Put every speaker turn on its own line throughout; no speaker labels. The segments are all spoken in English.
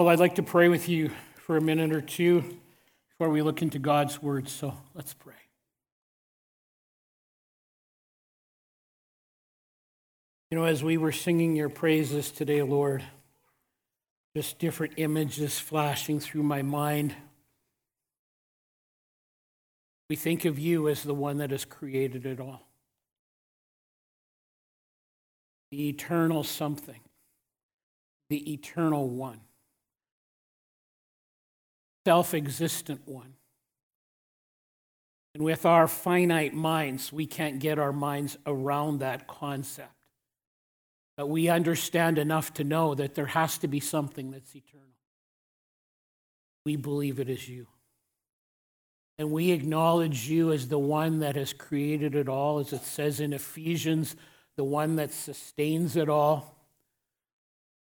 Well, I'd like to pray with you for a minute or two before we look into God's word. So let's pray. You know, as we were singing your praises today, Lord, just different images flashing through my mind. We think of you as the one that has created it all, the eternal something, the eternal one self existent one. And with our finite minds, we can't get our minds around that concept. But we understand enough to know that there has to be something that's eternal. We believe it is you. And we acknowledge you as the one that has created it all, as it says in Ephesians, the one that sustains it all,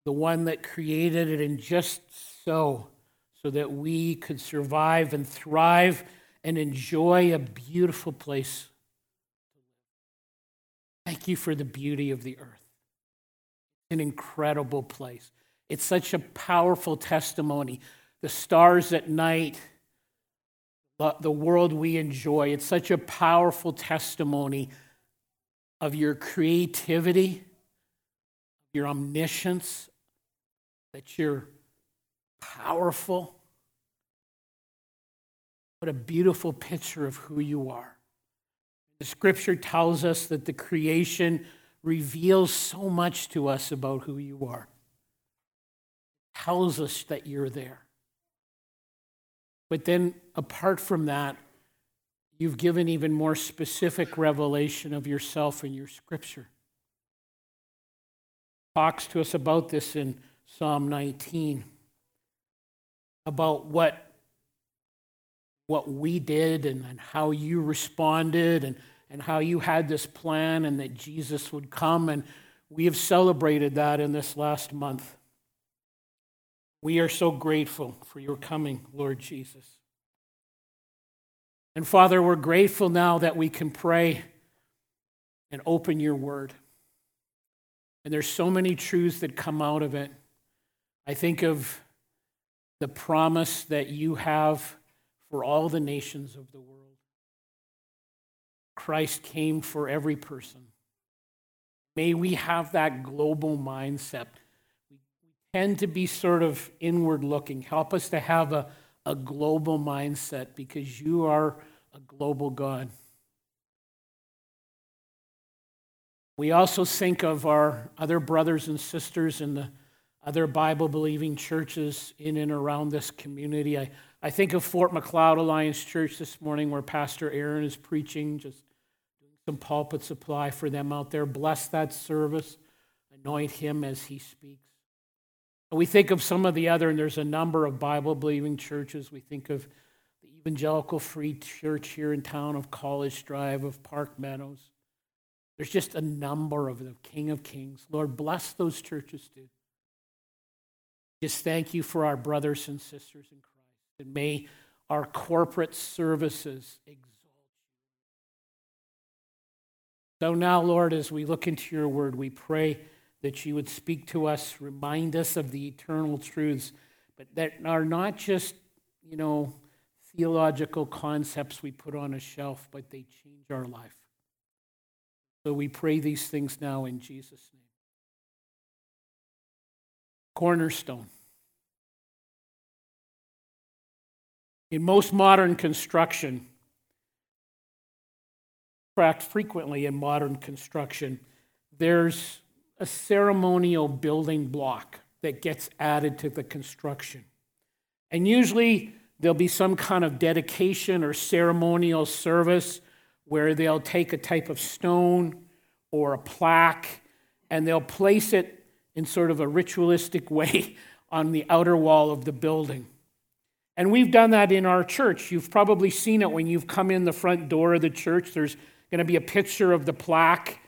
the one that created it, and just so so that we could survive and thrive and enjoy a beautiful place. Thank you for the beauty of the earth. An incredible place. It's such a powerful testimony. The stars at night, the world we enjoy. It's such a powerful testimony of your creativity, your omniscience, that you're powerful. What a beautiful picture of who you are. The scripture tells us that the creation reveals so much to us about who you are. It tells us that you're there. But then, apart from that, you've given even more specific revelation of yourself in your scripture. Talks to us about this in Psalm 19 about what what we did and, and how you responded and, and how you had this plan and that Jesus would come. And we have celebrated that in this last month. We are so grateful for your coming, Lord Jesus. And Father, we're grateful now that we can pray and open your word. And there's so many truths that come out of it. I think of the promise that you have for all the nations of the world. Christ came for every person. May we have that global mindset. We tend to be sort of inward looking. Help us to have a, a global mindset because you are a global God. We also think of our other brothers and sisters in the other Bible believing churches in and around this community. I, I think of Fort Macleod Alliance Church this morning where Pastor Aaron is preaching, just doing some pulpit supply for them out there. Bless that service, anoint him as he speaks. And we think of some of the other, and there's a number of Bible believing churches. We think of the Evangelical Free Church here in town, of College Drive, of Park Meadows. There's just a number of them, King of Kings. Lord, bless those churches too. Just thank you for our brothers and sisters in Christ. And may our corporate services exalt you. So now, Lord, as we look into your word, we pray that you would speak to us, remind us of the eternal truths, but that are not just, you know, theological concepts we put on a shelf, but they change our life. So we pray these things now in Jesus' name cornerstone. In most modern construction, fact, frequently in modern construction, there's a ceremonial building block that gets added to the construction. And usually there'll be some kind of dedication or ceremonial service where they'll take a type of stone or a plaque and they'll place it in sort of a ritualistic way on the outer wall of the building. And we've done that in our church. You've probably seen it when you've come in the front door of the church. There's going to be a picture of the plaque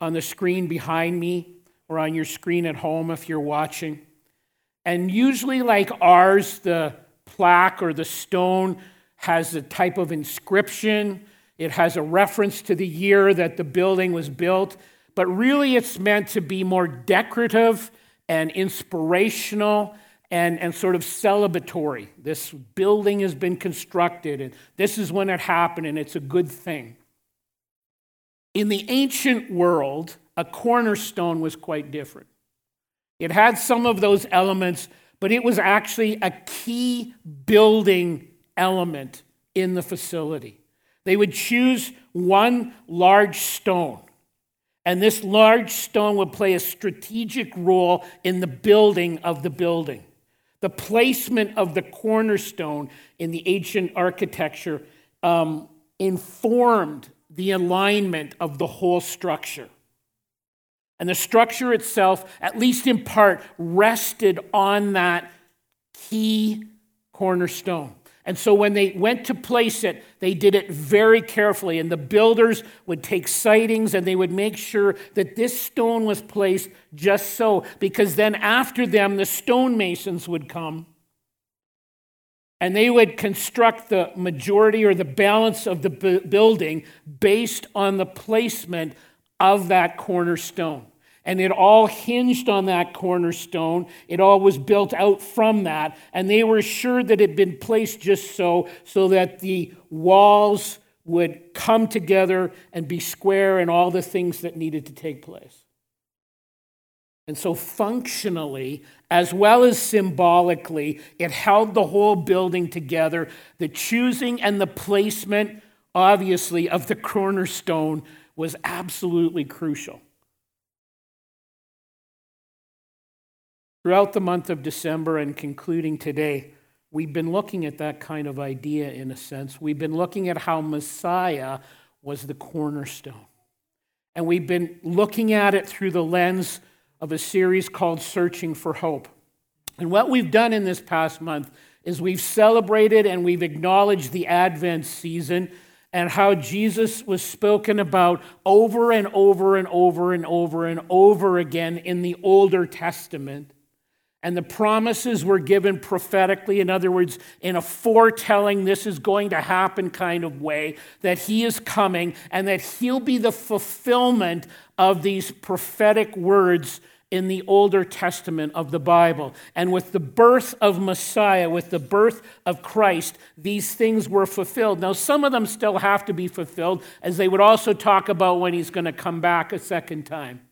on the screen behind me or on your screen at home if you're watching. And usually, like ours, the plaque or the stone has a type of inscription. It has a reference to the year that the building was built but really it's meant to be more decorative and inspirational and, and sort of celebratory. This building has been constructed, and this is when it happened, and it's a good thing. In the ancient world, a cornerstone was quite different. It had some of those elements, but it was actually a key building element in the facility. They would choose one large stone, and this large stone would play a strategic role in the building of the building. The placement of the cornerstone in the ancient architecture um, informed the alignment of the whole structure. And the structure itself, at least in part, rested on that key cornerstone. And so when they went to place it, they did it very carefully. And the builders would take sightings and they would make sure that this stone was placed just so, because then after them, the stonemasons would come and they would construct the majority or the balance of the building based on the placement of that cornerstone. And it all hinged on that cornerstone. It all was built out from that. And they were sure that it had been placed just so, so that the walls would come together and be square and all the things that needed to take place. And so, functionally, as well as symbolically, it held the whole building together. The choosing and the placement, obviously, of the cornerstone was absolutely crucial. Throughout the month of December and concluding today, we've been looking at that kind of idea in a sense. We've been looking at how Messiah was the cornerstone. And we've been looking at it through the lens of a series called Searching for Hope. And what we've done in this past month is we've celebrated and we've acknowledged the Advent season and how Jesus was spoken about over and over and over and over and over again in the Older Testament. And the promises were given prophetically, in other words, in a foretelling, this is going to happen kind of way, that he is coming and that he'll be the fulfillment of these prophetic words in the Older Testament of the Bible. And with the birth of Messiah, with the birth of Christ, these things were fulfilled. Now, some of them still have to be fulfilled, as they would also talk about when he's going to come back a second time.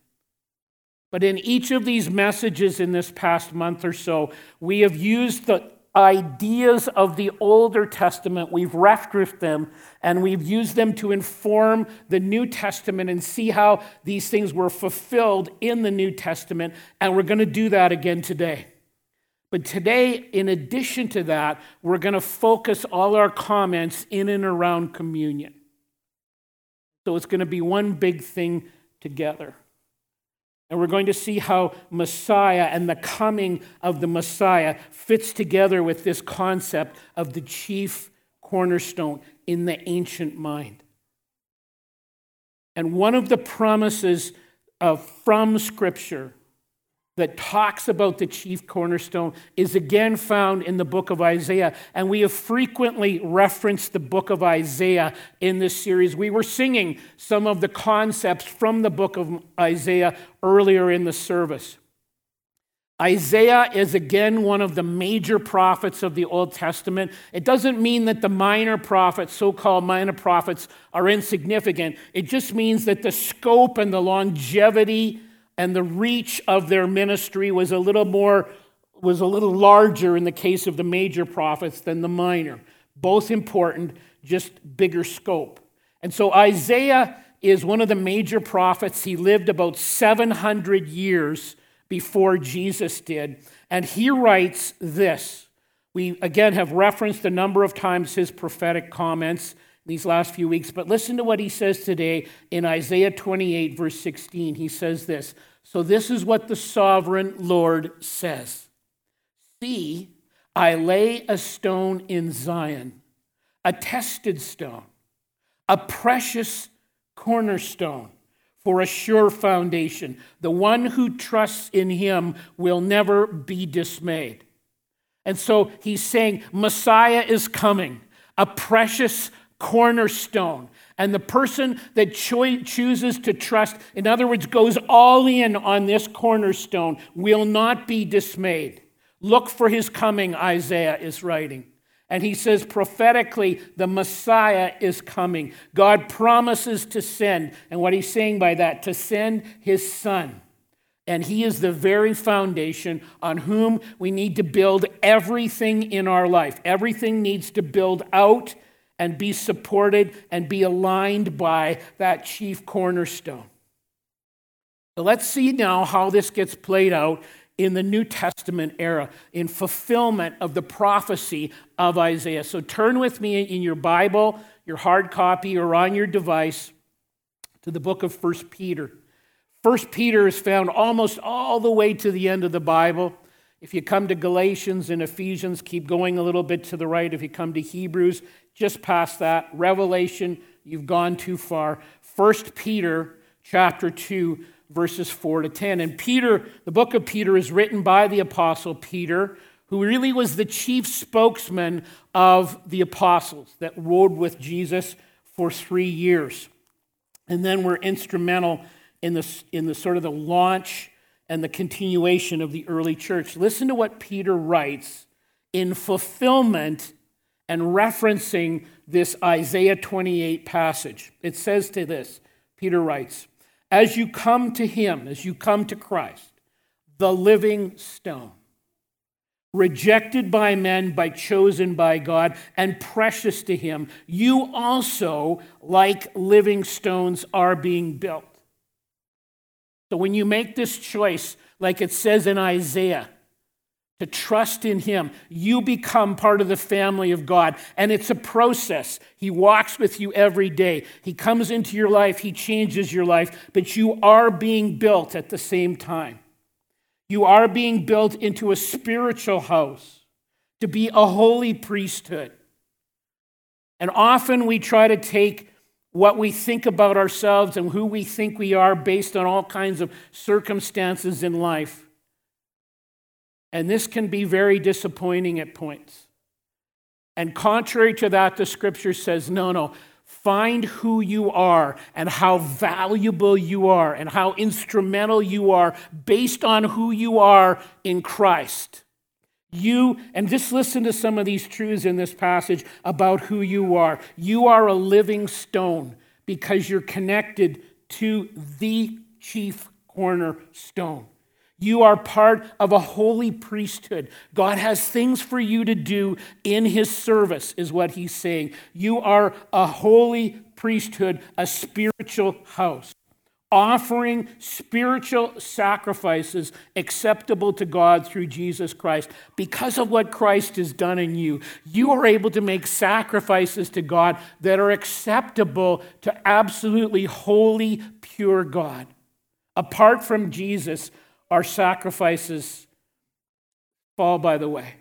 But in each of these messages in this past month or so, we have used the ideas of the Older Testament, we've referenced them, and we've used them to inform the New Testament and see how these things were fulfilled in the New Testament. And we're going to do that again today. But today, in addition to that, we're going to focus all our comments in and around communion. So it's going to be one big thing together. And we're going to see how Messiah and the coming of the Messiah fits together with this concept of the chief cornerstone in the ancient mind. And one of the promises of, from Scripture that talks about the chief cornerstone is again found in the book of Isaiah. And we have frequently referenced the book of Isaiah in this series. We were singing some of the concepts from the book of Isaiah earlier in the service. Isaiah is again one of the major prophets of the Old Testament. It doesn't mean that the minor prophets, so called minor prophets, are insignificant. It just means that the scope and the longevity and the reach of their ministry was a little more was a little larger in the case of the major prophets than the minor. Both important just bigger scope. And so isaiah is one of the major prophets. He lived about 700 years before jesus did. And he writes this. We again have referenced a number of times his prophetic comments these last few weeks, but listen to what he says today in Isaiah 28, verse 16. He says this So, this is what the sovereign Lord says See, I lay a stone in Zion, a tested stone, a precious cornerstone for a sure foundation. The one who trusts in him will never be dismayed. And so he's saying, Messiah is coming, a precious cornerstone. And the person that cho- chooses to trust, in other words, goes all in on this cornerstone, will not be dismayed. Look for his coming, Isaiah is writing. And he says prophetically, the Messiah is coming. God promises to send. And what he's saying by that, to send his son. And he is the very foundation on whom we need to build everything in our life. Everything needs to build out and be supported and be aligned by that chief cornerstone. So let's see now how this gets played out in the New Testament era, in fulfillment of the prophecy of Isaiah. So turn with me in your Bible, your hard copy, or on your device to the book of First Peter. First Peter is found almost all the way to the end of the Bible. If you come to Galatians and Ephesians, keep going a little bit to the right. If you come to Hebrews, just past that. Revelation, you've gone too far. First Peter chapter 2 verses 4 to 10. And Peter, the book of Peter, is written by the apostle Peter, who really was the chief spokesman of the apostles that rode with Jesus for three years. And then were instrumental in the, in the sort of the launch and the continuation of the early church. Listen to what Peter writes in fulfillment and referencing this Isaiah 28 passage. It says to this Peter writes, as you come to Him, as you come to Christ, the living stone, rejected by men, but chosen by God, and precious to Him, you also, like living stones, are being built. So when you make this choice, like it says in Isaiah, to trust in Him, you become part of the family of God. And it's a process. He walks with you every day. He comes into your life, He changes your life, but you are being built at the same time. You are being built into a spiritual house to be a holy priesthood. And often we try to take what we think about ourselves and who we think we are based on all kinds of circumstances in life and this can be very disappointing at points. And contrary to that, the scripture says, no, no, find who you are and how valuable you are and how instrumental you are based on who you are in Christ. You, and just listen to some of these truths in this passage about who you are. You are a living stone because you're connected to the chief cornerstone. You are part of a holy priesthood. God has things for you to do in his service, is what he's saying. You are a holy priesthood, a spiritual house, offering spiritual sacrifices acceptable to God through Jesus Christ. Because of what Christ has done in you, you are able to make sacrifices to God that are acceptable to absolutely holy, pure God. Apart from Jesus, our sacrifices fall by the way.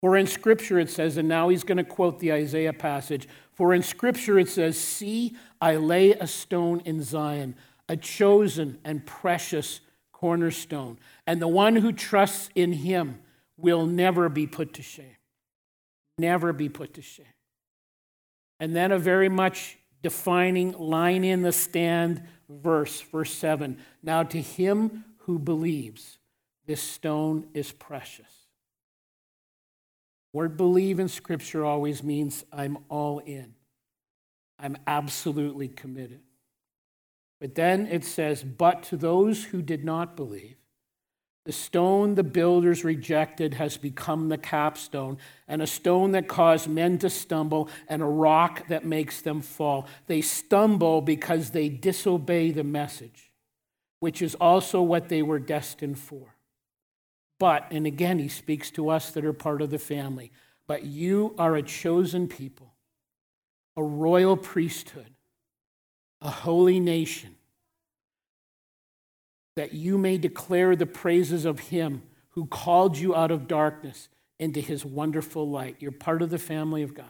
For in Scripture it says, and now he's going to quote the Isaiah passage, for in Scripture it says, See, I lay a stone in Zion, a chosen and precious cornerstone, and the one who trusts in him will never be put to shame. Never be put to shame. And then a very much defining line in the stand verse, verse 7. Now, to him who believes, this stone is precious. Word believe in Scripture always means I'm all in, I'm absolutely committed. But then it says, But to those who did not believe, the stone the builders rejected has become the capstone, and a stone that caused men to stumble, and a rock that makes them fall. They stumble because they disobey the message, which is also what they were destined for. But, and again, he speaks to us that are part of the family, but you are a chosen people, a royal priesthood, a holy nation that you may declare the praises of him who called you out of darkness into his wonderful light. You're part of the family of God.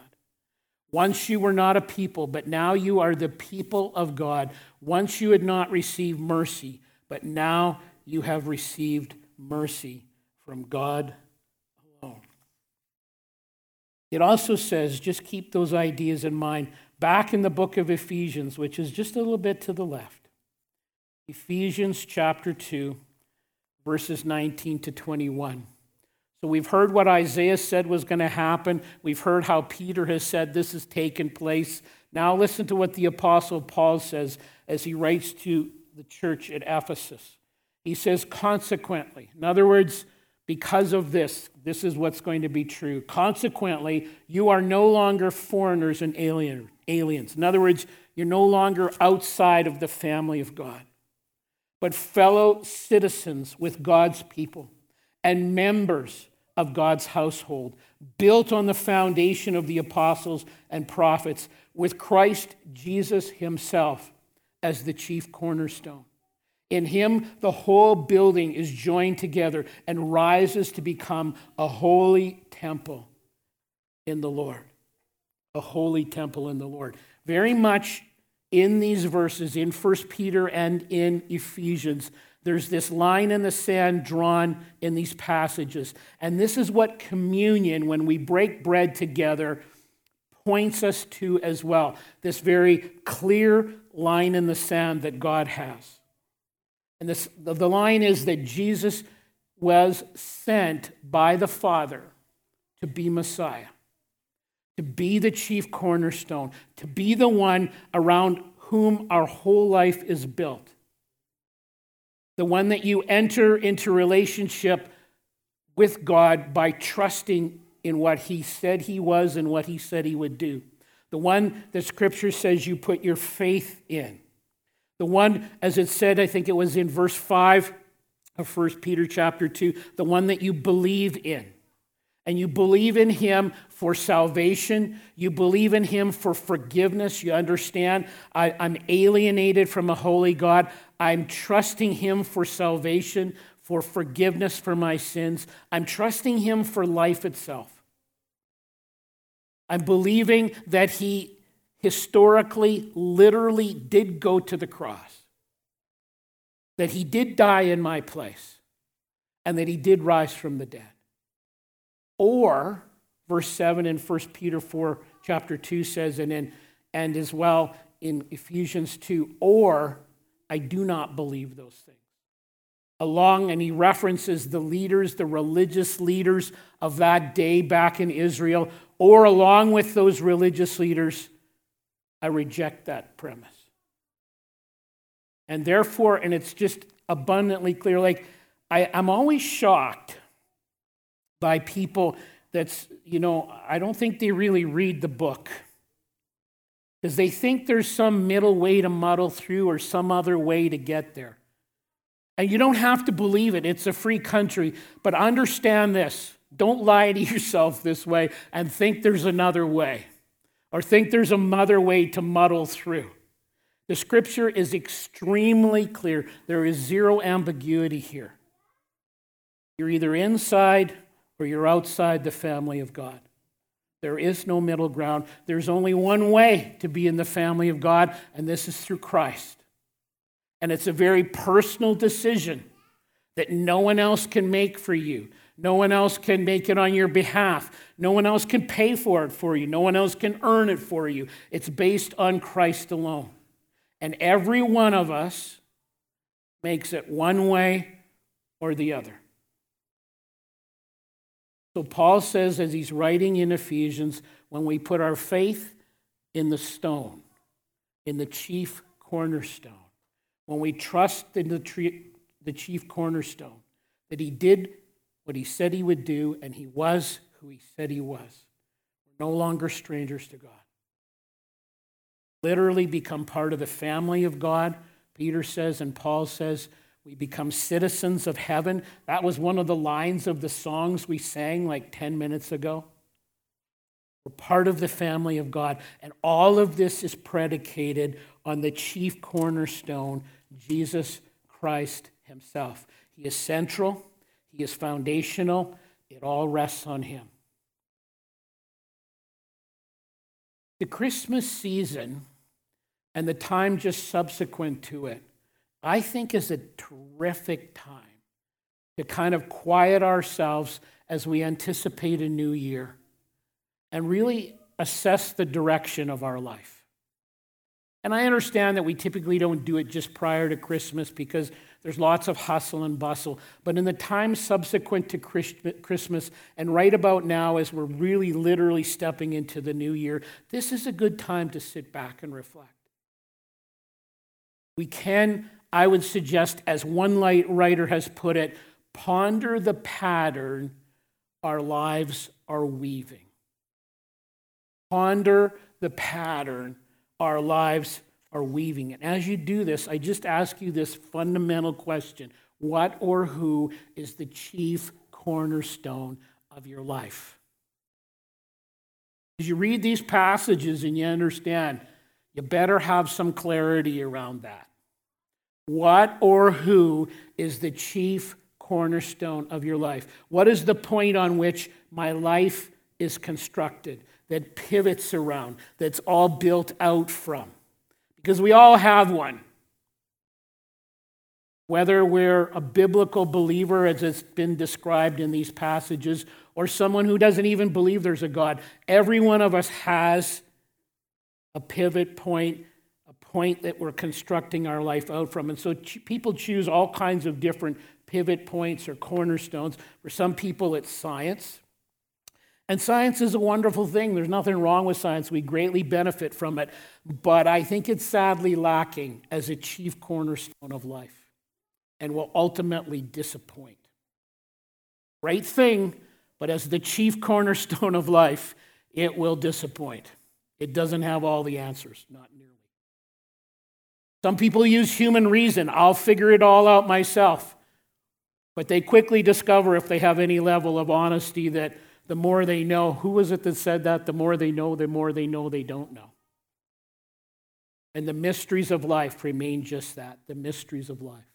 Once you were not a people, but now you are the people of God. Once you had not received mercy, but now you have received mercy from God alone. It also says, just keep those ideas in mind, back in the book of Ephesians, which is just a little bit to the left. Ephesians chapter 2, verses 19 to 21. So we've heard what Isaiah said was going to happen. We've heard how Peter has said this has taken place. Now listen to what the Apostle Paul says as he writes to the church at Ephesus. He says, consequently, in other words, because of this, this is what's going to be true. Consequently, you are no longer foreigners and alien, aliens. In other words, you're no longer outside of the family of God, but fellow citizens with God's people and members of God's household, built on the foundation of the apostles and prophets, with Christ Jesus himself as the chief cornerstone. In him, the whole building is joined together and rises to become a holy temple in the Lord. A holy temple in the Lord. Very much in these verses, in 1 Peter and in Ephesians, there's this line in the sand drawn in these passages. And this is what communion, when we break bread together, points us to as well. This very clear line in the sand that God has. And this, the line is that Jesus was sent by the Father to be Messiah, to be the chief cornerstone, to be the one around whom our whole life is built. The one that you enter into relationship with God by trusting in what He said He was and what He said He would do. The one that Scripture says you put your faith in. The one, as it said, I think it was in verse 5 of 1 Peter chapter 2, the one that you believe in. And you believe in him for salvation. You believe in him for forgiveness. You understand, I, am alienated from a holy God. I'm trusting him for salvation, for forgiveness for my sins. I'm trusting him for life itself. I'm believing that he historically, literally did go to the cross, that he did die in my place, and that he did rise from the dead. Or, verse 7 in 1 Peter 4, chapter 2 says, and, in, and as well in Ephesians 2, or I do not believe those things. Along, and he references the leaders, the religious leaders of that day back in Israel, or along with those religious leaders, I reject that premise. And therefore, and it's just abundantly clear, like I, I'm always shocked by people that's, you know, I don't think they really read the book. Because they think there's some middle way to muddle through or some other way to get there. And you don't have to believe it, it's a free country. But understand this don't lie to yourself this way and think there's another way or think there's a mother way to muddle through. The scripture is extremely clear. There is zero ambiguity here. You're either inside or you're outside the family of God. There is no middle ground. There's only one way to be in the family of God, and this is through Christ. And it's a very personal decision that no one else can make for you. No one else can make it on your behalf. No one else can pay for it for you. No one else can earn it for you. It's based on Christ alone. And every one of us makes it one way or the other. So Paul says, as he's writing in Ephesians, when we put our faith in the stone, in the chief cornerstone, when we trust in the, the chief cornerstone, that he did what he said he would do, and he was who he said he was. We're no longer strangers to God. Literally become part of the family of God, Peter says, and Paul says, we become citizens of heaven. That was one of the lines of the songs we sang like 10 minutes ago. We're part of the family of God. And all of this is predicated on the chief cornerstone, Jesus Christ Himself. He is central, he is foundational. It all rests on Him. The Christmas season and the time just subsequent to it, I think, is a terrific time to kind of quiet ourselves as we anticipate a new year and really assess the direction of our life. And I understand that we typically don't do it just prior to Christmas because There's lots of hustle and bustle. But in the time subsequent to Christmas, and right about now, as we're really literally stepping into the new year, this is a good time to sit back and reflect. We can, I would suggest, as one light writer has put it, ponder the pattern our lives are weaving. Ponder the pattern our lives are weaving it. As you do this, I just ask you this fundamental question What or who is the chief cornerstone of your life? As you read these passages and you understand, you better have some clarity around that. What or who is the chief cornerstone of your life? What is the point on which my life is constructed, that pivots around, that's all built out from? Because we all have one. Whether we're a biblical believer, as it's been described in these passages, or someone who doesn't even believe there's a God, every one of us has a pivot point, a point that we're constructing our life out from. And so people choose all kinds of different pivot points or cornerstones. For some people, it's science. And science is a wonderful thing. There's nothing wrong with science. We greatly benefit from it. But I think it's sadly lacking as a chief cornerstone of life and will ultimately disappoint. Great thing, but as the chief cornerstone of life, it will disappoint. It doesn't have all the answers, not nearly. Some people use human reason. I'll figure it all out myself. But they quickly discover, if they have any level of honesty, that the more they know. Who was it that said that? The more they know, the more they know they don't know. And the mysteries of life remain just that the mysteries of life.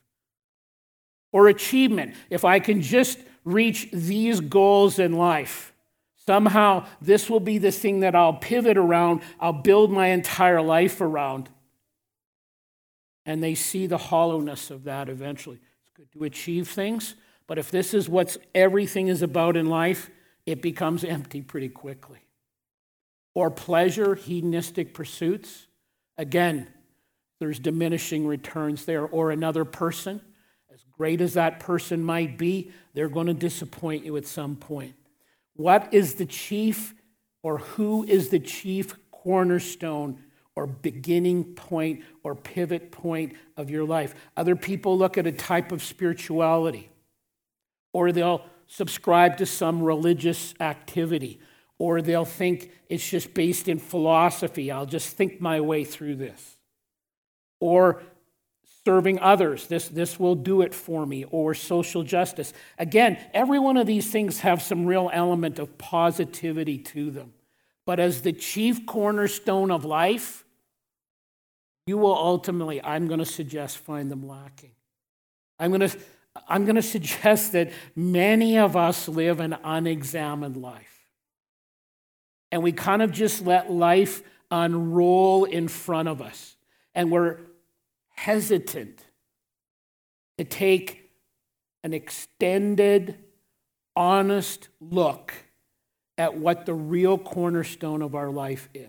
Or achievement. If I can just reach these goals in life, somehow this will be the thing that I'll pivot around, I'll build my entire life around. And they see the hollowness of that eventually. It's good to achieve things, but if this is what everything is about in life, it becomes empty pretty quickly. Or pleasure, hedonistic pursuits. Again, there's diminishing returns there. Or another person, as great as that person might be, they're going to disappoint you at some point. What is the chief, or who is the chief cornerstone or beginning point or pivot point of your life? Other people look at a type of spirituality, or they'll subscribe to some religious activity, or they'll think it's just based in philosophy. I'll just think my way through this. Or serving others, this, this will do it for me, or social justice. Again, every one of these things have some real element of positivity to them. But as the chief cornerstone of life, you will ultimately, I'm going to suggest, find them lacking. I'm going to I'm going to suggest that many of us live an unexamined life. And we kind of just let life unroll in front of us. And we're hesitant to take an extended, honest look at what the real cornerstone of our life is.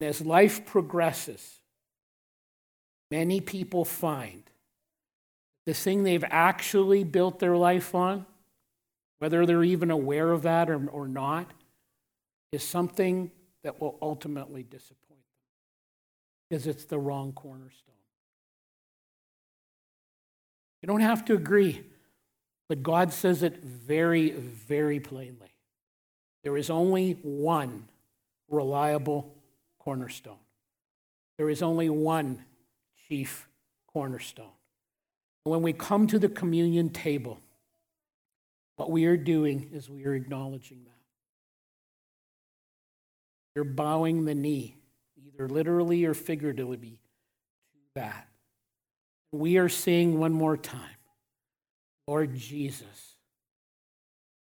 As life progresses, many people find the thing they've actually built their life on, whether they're even aware of that or, or not, is something that will ultimately disappoint them because it's the wrong cornerstone. You don't have to agree, but God says it very, very plainly. There is only one reliable cornerstone. There is only one chief cornerstone. When we come to the communion table, what we are doing is we are acknowledging that. You're bowing the knee, either literally or figuratively, to that. We are saying one more time Lord Jesus,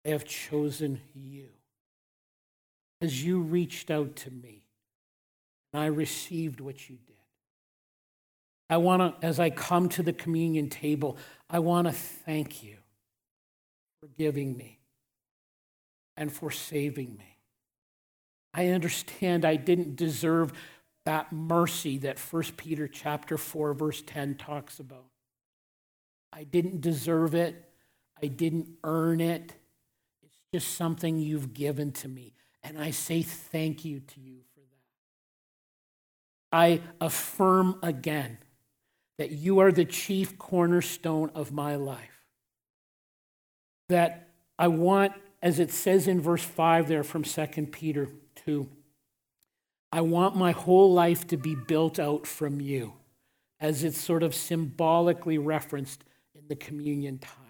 I have chosen you. As you reached out to me, and I received what you did. I want to, as I come to the communion table, I want to thank you for giving me and for saving me. I understand I didn't deserve that mercy that 1 Peter chapter 4 verse 10 talks about. I didn't deserve it. I didn't earn it. It's just something you've given to me. And I say thank you to you for that. I affirm again that you are the chief cornerstone of my life. That I want, as it says in verse 5 there from 2 Peter 2, I want my whole life to be built out from you, as it's sort of symbolically referenced in the communion time.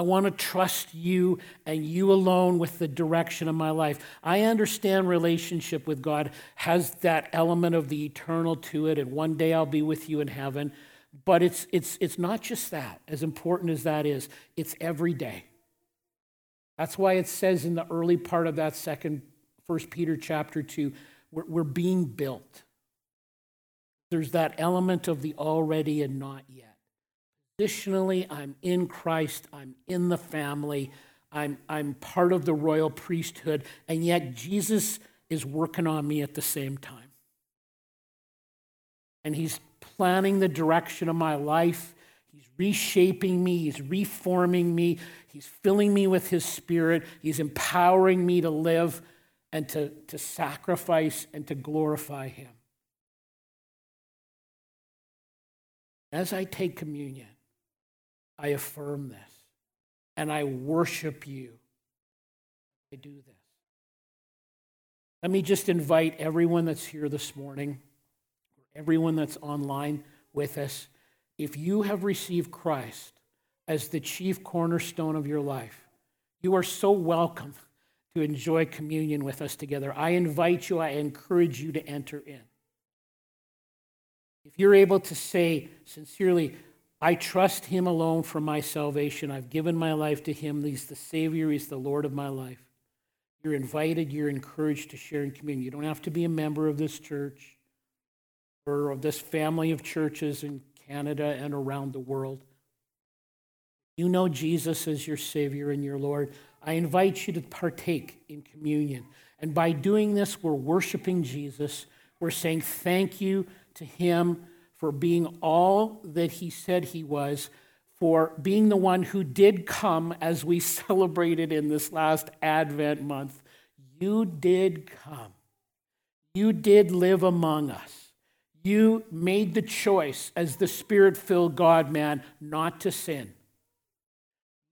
I want to trust you and you alone with the direction of my life. I understand relationship with God has that element of the eternal to it, and one day I'll be with you in heaven. But it's, it's, it's not just that, as important as that is, it's every day. That's why it says in the early part of that second, First Peter chapter 2, we're, we're being built. There's that element of the already and not yet. Positionally, I'm in Christ, I'm in the family, I'm, I'm part of the royal priesthood, and yet Jesus is working on me at the same time. And He's planning the direction of my life. He's reshaping me, He's reforming me, He's filling me with His Spirit, He's empowering me to live and to, to sacrifice and to glorify Him. As I take communion, I affirm this and I worship you. I do this. Let me just invite everyone that's here this morning, everyone that's online with us, if you have received Christ as the chief cornerstone of your life, you are so welcome to enjoy communion with us together. I invite you, I encourage you to enter in. If you're able to say sincerely, I trust Him alone for my salvation, I've given my life to Him, He's the Savior, He's the Lord of my life. You're invited, you're encouraged to share in communion. You don't have to be a member of this church or of this family of churches in Canada and around the world. You know Jesus as your Savior and your Lord. I invite you to partake in communion. And by doing this, we're worshiping Jesus. We're saying thank you to Him for being all that He said He was, for being the one who did come as we celebrated in this last Advent month. You did come. You did live among us. You made the choice as the Spirit filled God man not to sin.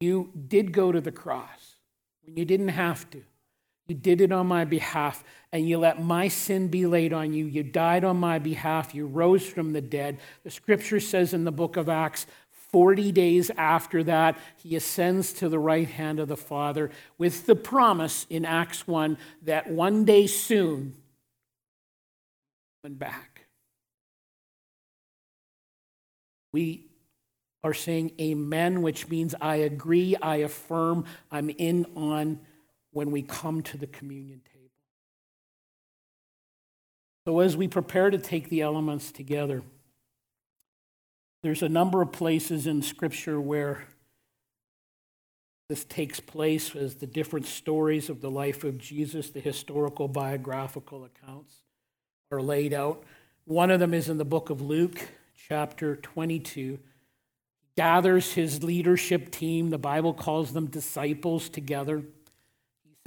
You did go to the cross when you didn't have to. You did it on my behalf, and you let my sin be laid on you. You died on my behalf. You rose from the dead. The scripture says in the book of Acts, 40 days after that, he ascends to the right hand of the Father with the promise in Acts 1 that one day soon, and back. We are saying amen, which means I agree, I affirm, I'm in on when we come to the communion table. So, as we prepare to take the elements together, there's a number of places in Scripture where this takes place as the different stories of the life of Jesus, the historical biographical accounts are laid out. One of them is in the book of Luke, chapter 22 gathers his leadership team. The Bible calls them disciples together.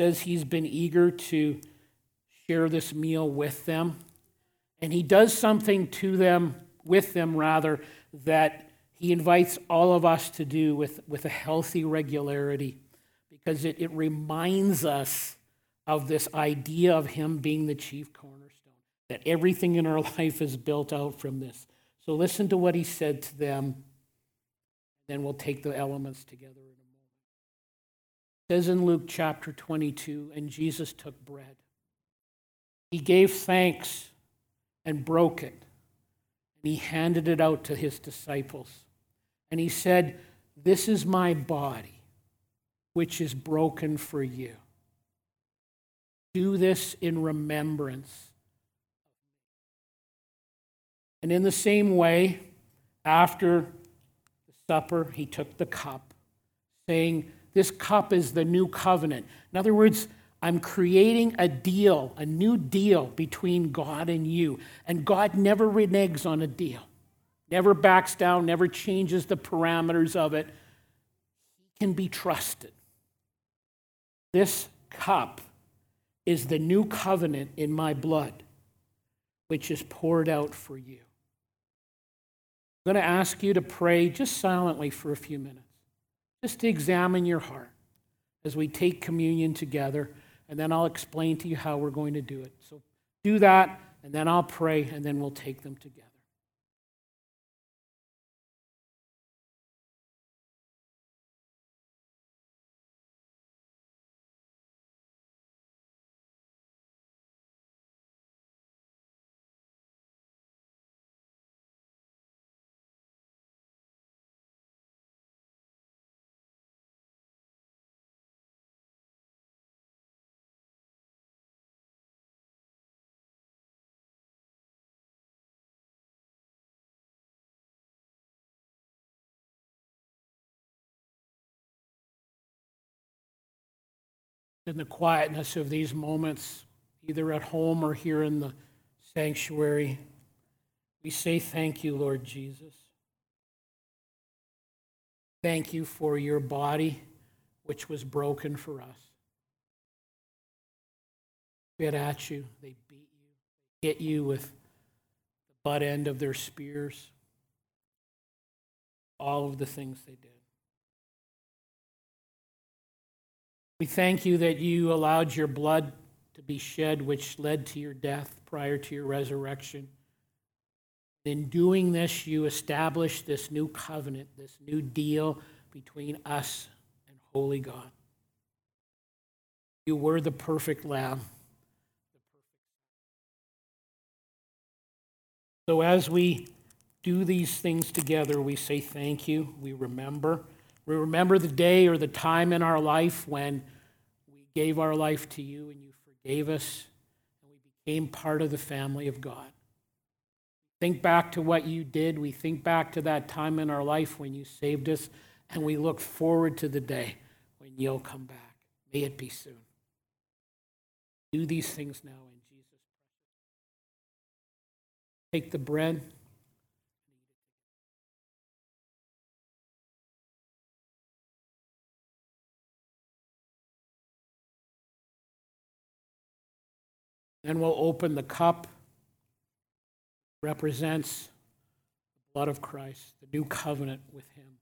Says he's been eager to share this meal with them. And he does something to them, with them rather, that he invites all of us to do with, with a healthy regularity because it, it reminds us of this idea of him being the chief cornerstone, that everything in our life is built out from this. So listen to what he said to them then we'll take the elements together says in Luke chapter 22, and Jesus took bread. He gave thanks and broke it, and he handed it out to his disciples. And he said, This is my body, which is broken for you. Do this in remembrance. And in the same way, after the supper, he took the cup, saying, This cup is the new covenant. In other words, I'm creating a deal, a new deal between God and you. And God never reneges on a deal, never backs down, never changes the parameters of it. He can be trusted. This cup is the new covenant in my blood, which is poured out for you. I'm going to ask you to pray just silently for a few minutes, just to examine your heart as we take communion together and then I'll explain to you how we're going to do it. So do that, and then I'll pray, and then we'll take them together. In the quietness of these moments, either at home or here in the sanctuary, we say thank you, Lord Jesus. Thank you for your body, which was broken for us. Bit at you, they beat you, they hit you with the butt end of their spears, all of the things they did. We thank you that you allowed your blood to be shed, which led to your death prior to your resurrection. In doing this, you established this new covenant, this new deal between us and holy God. You were the perfect lamb. So as we do these things together, we say thank you. We remember. We remember the day or the time in our life when we gave our life to you and you forgave us and we became part of the family of God. Think back to what you did. We think back to that time in our life when you saved us, and we look forward to the day when you'll come back. May it be soon. Do these things now in Jesus' name. Take the bread. Then we'll open the cup. Represents the blood of Christ, the new covenant with Him.